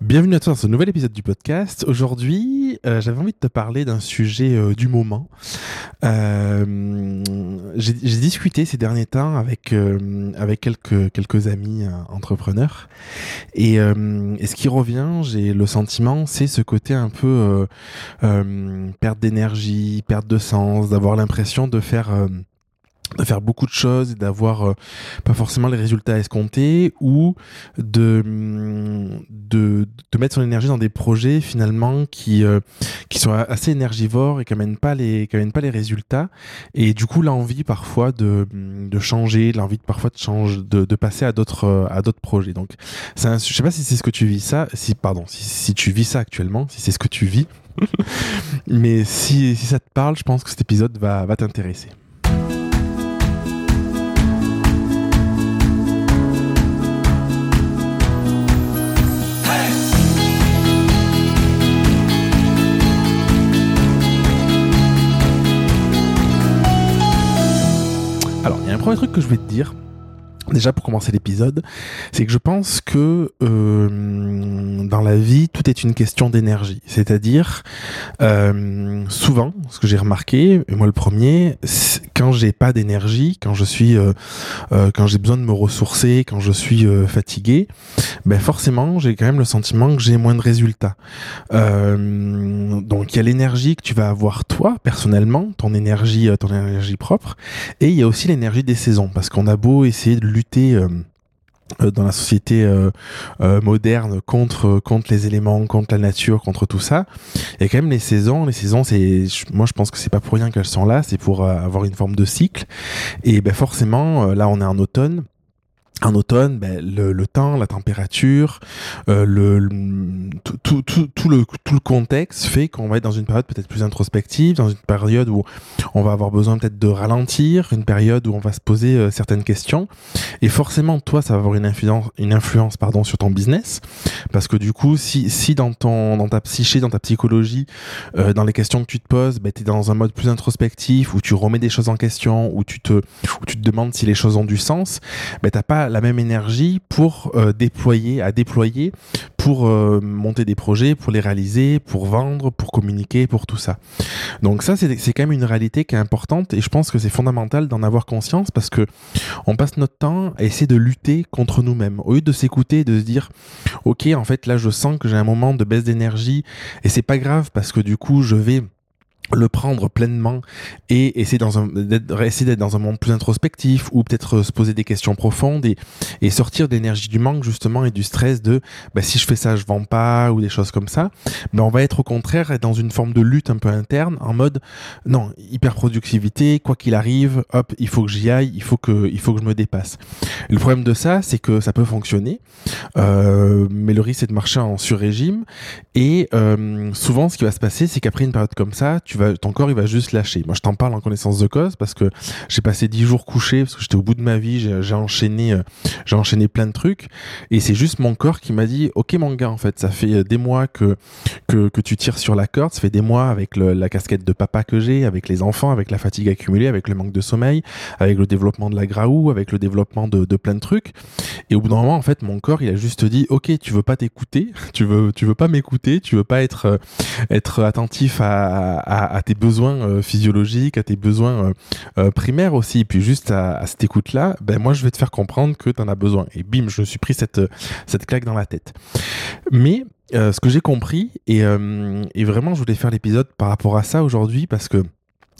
Bienvenue à toi dans ce nouvel épisode du podcast. Aujourd'hui, euh, j'avais envie de te parler d'un sujet euh, du moment. Euh, j'ai discuté ces derniers temps avec avec quelques quelques amis entrepreneurs et, ce qui revient, j'ai le sentiment, c'est ce côté un peu perte d'énergie, perte de sens, d'avoir l'impression de faire de faire beaucoup de choses et d'avoir euh, pas forcément les résultats escomptés ou de, de, de mettre son énergie dans des projets finalement qui euh, qui sont assez énergivores et qui amènent pas les qui amènent pas les résultats. Et du coup l'envie parfois de, de changer l'envie parfois de changer de, de passer à d'autres à d'autres projets. Donc c'est je sais pas si c'est ce que tu vis ça si pardon si, si tu vis ça actuellement si c'est ce que tu vis. Mais si, si ça te parle je pense que cet épisode va va t'intéresser premier truc que je vais te dire, déjà pour commencer l'épisode, c'est que je pense que euh, dans la vie, tout est une question d'énergie. C'est-à-dire, euh, souvent, ce que j'ai remarqué, et moi le premier, quand j'ai pas d'énergie, quand je suis, euh, euh, quand j'ai besoin de me ressourcer, quand je suis euh, fatigué, ben forcément, j'ai quand même le sentiment que j'ai moins de résultats. Euh, donc il y a l'énergie que tu vas avoir toi personnellement, ton énergie, ton énergie propre, et il y a aussi l'énergie des saisons, parce qu'on a beau essayer de lutter euh, dans la société euh, euh, moderne contre contre les éléments, contre la nature, contre tout ça. A quand même les saisons. Les saisons, c'est moi je pense que c'est pas pour rien qu'elles sont là, c'est pour avoir une forme de cycle. Et ben forcément, là on est en automne en automne, ben, le, temps, la température, euh, le, tout, le, tout le contexte fait qu'on va être dans une période peut-être plus introspective, dans une période où on va avoir besoin peut-être de ralentir, une période où on va se poser euh, certaines questions. Et forcément, toi, ça va avoir une influence, une influence pardon, sur ton business. Parce que du coup, si, si dans, ton, dans ta psyché, dans ta psychologie, euh, dans les questions que tu te poses, ben, tu es dans un mode plus introspectif, où tu remets des choses en question, où tu te, où tu te demandes si les choses ont du sens, ben, t'as pas la même énergie pour euh, déployer, à déployer, pour euh, monter des projets, pour les réaliser, pour vendre, pour communiquer, pour tout ça. Donc ça, c'est quand même une réalité qui est importante et je pense que c'est fondamental d'en avoir conscience parce que on passe notre temps à essayer de lutter contre nous-mêmes au lieu de s'écouter, de se dire, ok, en fait là, je sens que j'ai un moment de baisse d'énergie et c'est pas grave parce que du coup, je vais le prendre pleinement et essayer d'être dans un monde plus introspectif ou peut-être euh, se poser des questions profondes et, sortir d'énergie du manque justement et du stress de bah, si je fais ça je vends pas ou des choses comme ça. Mais on va être au contraire dans une forme de lutte un peu interne en mode non hyper productivité quoi qu'il arrive hop il faut que j'y aille il faut que il faut que je me dépasse. Le problème de ça c'est que ça peut fonctionner euh, mais le risque c'est de marcher en sur-régime et euh, souvent ce qui va se passer c'est qu'après une période comme ça tu ton corps il va juste lâcher. Moi je t'en parle en connaissance de cause parce que j'ai passé dix jours couché parce que j'étais au bout de ma vie, j'ai enchaîné, euh, j'ai enchaîné plein de trucs. Et c'est juste mon corps qui m'a dit ok mon gars en fait ça fait euh, des mois que que, que tu tires sur la corde, ça fait des mois avec la casquette de papa que j'ai, avec les enfants, avec la fatigue accumulée, avec le manque de sommeil, avec le développement de la graou, avec le développement de, plein de trucs. Et au bout d'un moment en fait mon corps il a juste dit ok tu veux pas t'écouter, tu veux tu veux pas m'écouter, tu veux pas être euh, être attentif à, à, tes besoins euh, physiologiques, à tes besoins euh, euh, primaires aussi, et puis juste à, cette écoute-là, ben moi je vais te faire comprendre que tu en as besoin. Et bim, je me suis pris cette, cette claque dans la tête. Mais ce que j'ai compris, et, et vraiment je voulais faire l'épisode par rapport à ça aujourd'hui, parce que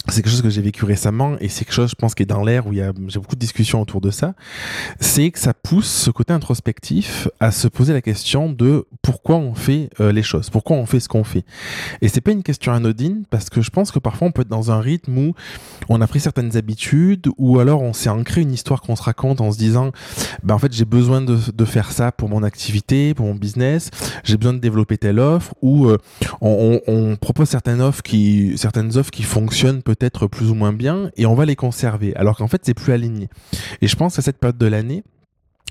c'est quelque chose que j'ai vécu récemment et c'est quelque chose, je pense, qui est dans l'air où il y a j'ai beaucoup de discussions autour de ça. C'est que ça pousse ce côté introspectif à se poser la question de pourquoi on fait euh, les choses, pourquoi on fait ce qu'on fait. Et c'est pas une question anodine parce que je pense que parfois on peut être dans un rythme où on a pris certaines habitudes ou alors on s'est ancré une histoire qu'on se raconte en se disant, ben en fait j'ai besoin de, de, faire ça pour mon activité, pour mon business, j'ai besoin de développer telle offre ou euh, on, on propose certaines offres qui certaines offres qui fonctionnent peut-être plus ou moins bien et on va les conserver alors qu'en fait c'est plus aligné. Et je pense à cette période de l'année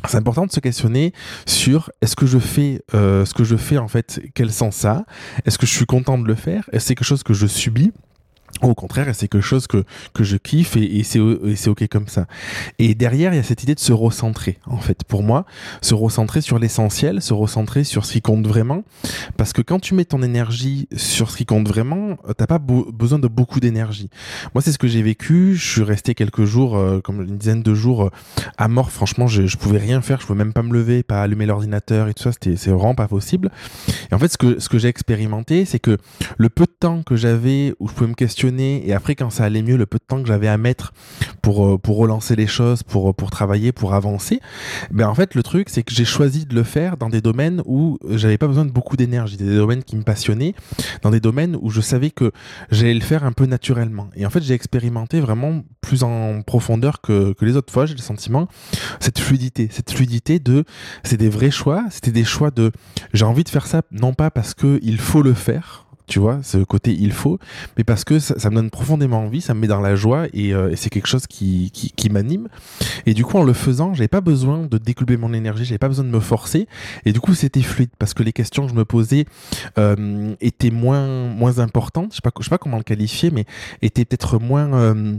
c'est important de se questionner sur est-ce que je fais euh, ce que je fais en fait quel sens ça est-ce que je suis content de le faire? Est-ce que c'est quelque chose que je subis? Au contraire, c'est quelque chose que, que je kiffe et, et c'est ok comme ça. Et derrière, il y a cette idée de se recentrer, en fait, pour moi, se recentrer sur l'essentiel, se recentrer sur ce qui compte vraiment. Parce que quand tu mets ton énergie sur ce qui compte vraiment, euh, t'as pas besoin de beaucoup d'énergie. Moi, c'est ce que j'ai vécu. Je suis resté quelques jours, euh, comme une dizaine de jours, euh, à mort. Franchement, je, je pouvais rien faire. Je pouvais même pas me lever, pas allumer l'ordinateur et tout ça. C'était, c'est vraiment pas possible. Et en fait, ce que, ce que j'ai expérimenté, c'est que le peu de temps que j'avais où je pouvais me questionner et après quand ça allait mieux, le peu de temps que j'avais à mettre pour, euh, pour relancer les choses, pour, pour travailler, pour avancer, ben en fait le truc c'est que j'ai choisi de le faire dans des domaines où j'avais pas besoin de beaucoup d'énergie, des domaines qui me passionnaient, dans des domaines où je savais que j'allais le faire un peu naturellement. Et en fait j'ai expérimenté vraiment plus en profondeur que, que les autres fois, j'ai le sentiment, cette fluidité, cette fluidité de, c'est des vrais choix, c'était des choix de, j'ai envie de faire ça non pas parce que il faut le faire, tu vois, ce côté il faut, mais parce que ça, me donne profondément envie, ça me met dans la joie et, euh, c'est quelque chose qui, qui, m'anime. Et du coup, en le faisant, j'avais pas besoin de déculper mon énergie, j'avais pas besoin de me forcer. Et du coup, c'était fluide parce que les questions que je me posais euh, étaient moins, moins importantes. Je sais pas, je sais pas comment le qualifier, mais étaient peut-être moins euh,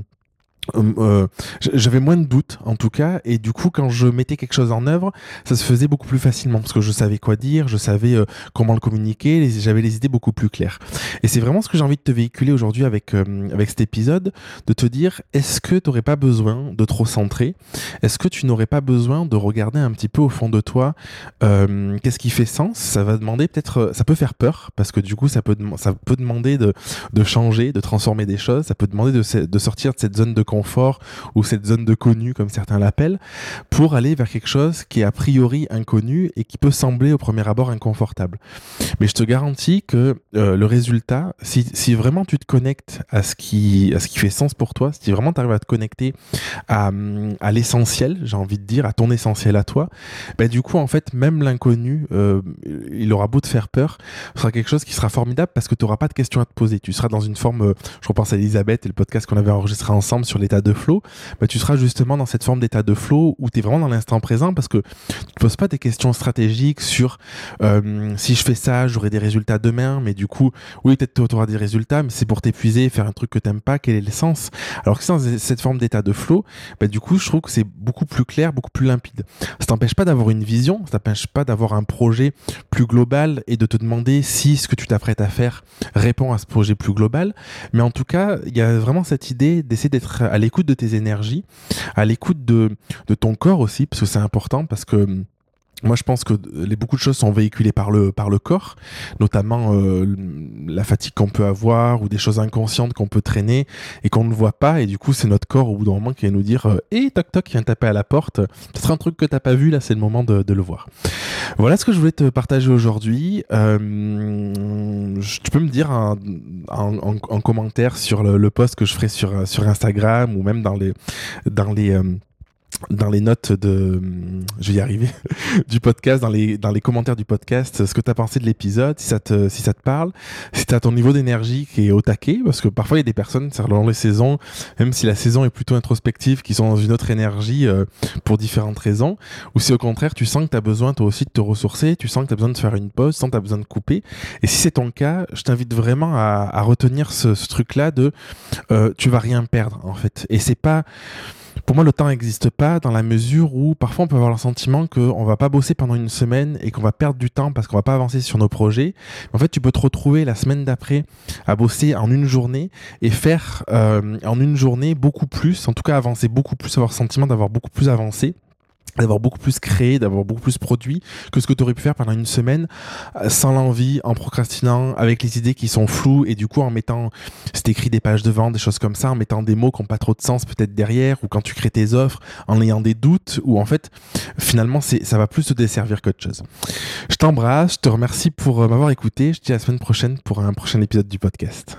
euh, euh, j'avais moins de doutes en tout cas et du coup quand je mettais quelque chose en œuvre ça se faisait beaucoup plus facilement parce que je savais quoi dire je savais euh, comment le communiquer j'avais les idées beaucoup plus claires. Et c'est vraiment ce que j'ai envie de te véhiculer aujourd'hui avec avec cet épisode de te dire est-ce que tu n'aurais pas besoin de trop centrer est-ce que tu n'aurais pas besoin de regarder un petit peu au fond de toi qu'est-ce qui fait sens? Ça va demander peut-être ça peut faire peur parce que du coup ça peut ça peut demander de, de changer de transformer des choses ça peut demander de, de sortir de cette zone de confort ou cette zone de connu, comme certains l'appellent, pour aller vers quelque chose qui est a priori inconnu et qui peut sembler au premier abord inconfortable. Mais je te garantis que euh, le résultat, si, si, vraiment tu te connectes à ce qui, à ce qui fait sens pour toi, si vraiment tu arrives à te connecter à, à l'essentiel, j'ai envie de dire, à ton essentiel à toi, ben du coup, en fait, même l'inconnu, euh, il aura beau te faire peur, ce sera quelque chose qui sera formidable parce que tu n'auras pas de questions à te poser. Tu seras dans une forme, euh, je repense à Elisabeth et le podcast qu'on avait enregistré ensemble sur l'état de flow, bah, tu seras justement dans cette forme d'état de flow où tu es vraiment dans l'instant présent parce que tu te poses pas des questions stratégiques sur euh, si je fais ça, j'aurai des résultats demain, mais du coup, oui, peut-être tu auras des résultats, mais c'est pour t'épuiser, faire un truc que t'aimes pas, quel est le sens? Alors que dans cette forme d'état de flow, bah, du coup, je trouve que c'est beaucoup plus clair, beaucoup plus limpide. Ça t'empêche pas d'avoir une vision, ça t'empêche pas d'avoir un projet plus global et de te demander si ce que tu t'apprêtes à faire répond à ce projet plus global, mais en tout cas, il y a vraiment cette idée d'essayer d'être à l'écoute de tes énergies, à l'écoute de, ton corps aussi, parce que c'est important, parce que moi, je pense que les, beaucoup de choses sont véhiculées par le, par le corps, notamment euh, la fatigue qu'on peut avoir ou des choses inconscientes qu'on peut traîner et qu'on ne voit pas. Et du coup, c'est notre corps au bout d'un moment qui va nous dire Hé, euh, toc toc, viens taper à la porte. Ce sera un truc que t'as pas vu, là, c'est le moment de, de, le voir. Voilà ce que je voulais te partager aujourd'hui. Euh, tu peux me dire en, en, commentaire sur le, le, post que je ferai sur, sur Instagram ou même dans les. Dans les euh, dans les notes de, je vais y arriver, du podcast, dans les, dans les commentaires du podcast, ce que tu as pensé de l'épisode, si ça te, si ça te parle, si tu as ton niveau d'énergie qui est au taquet, parce que parfois il y a des personnes, selon les saisons, même si la saison est plutôt introspective, qui sont dans une autre énergie euh, pour différentes raisons, ou si au contraire tu sens que tu as besoin toi aussi de te ressourcer, tu sens que tu as besoin de faire une pause, tu sens que tu as besoin de couper. Et si c'est ton cas, je t'invite vraiment à, à retenir ce, ce truc-là de euh, tu vas rien perdre en fait. Et c'est pas pour moi, le temps n'existe pas dans la mesure où parfois on peut avoir le sentiment qu'on va pas bosser pendant une semaine et qu'on va perdre du temps parce qu'on va pas avancer sur nos projets. En fait, tu peux te retrouver la semaine d'après à bosser en une journée et faire euh, en une journée beaucoup plus, en tout cas avancer beaucoup plus, avoir le sentiment d'avoir beaucoup plus avancé d'avoir beaucoup plus créé, d'avoir beaucoup plus produit que ce que tu aurais pu faire pendant une semaine euh, sans l'envie, en procrastinant, avec les idées qui sont floues et du coup en mettant, c'est écrit des pages de vente, des choses comme ça, en mettant des mots qui n'ont pas trop de sens peut-être derrière ou quand tu crées tes offres en ayant des doutes ou en fait finalement c'est ça va plus te desservir qu'autre chose. Je t'embrasse, je te remercie pour euh, m'avoir écouté, je te dis à la semaine prochaine pour un prochain épisode du podcast.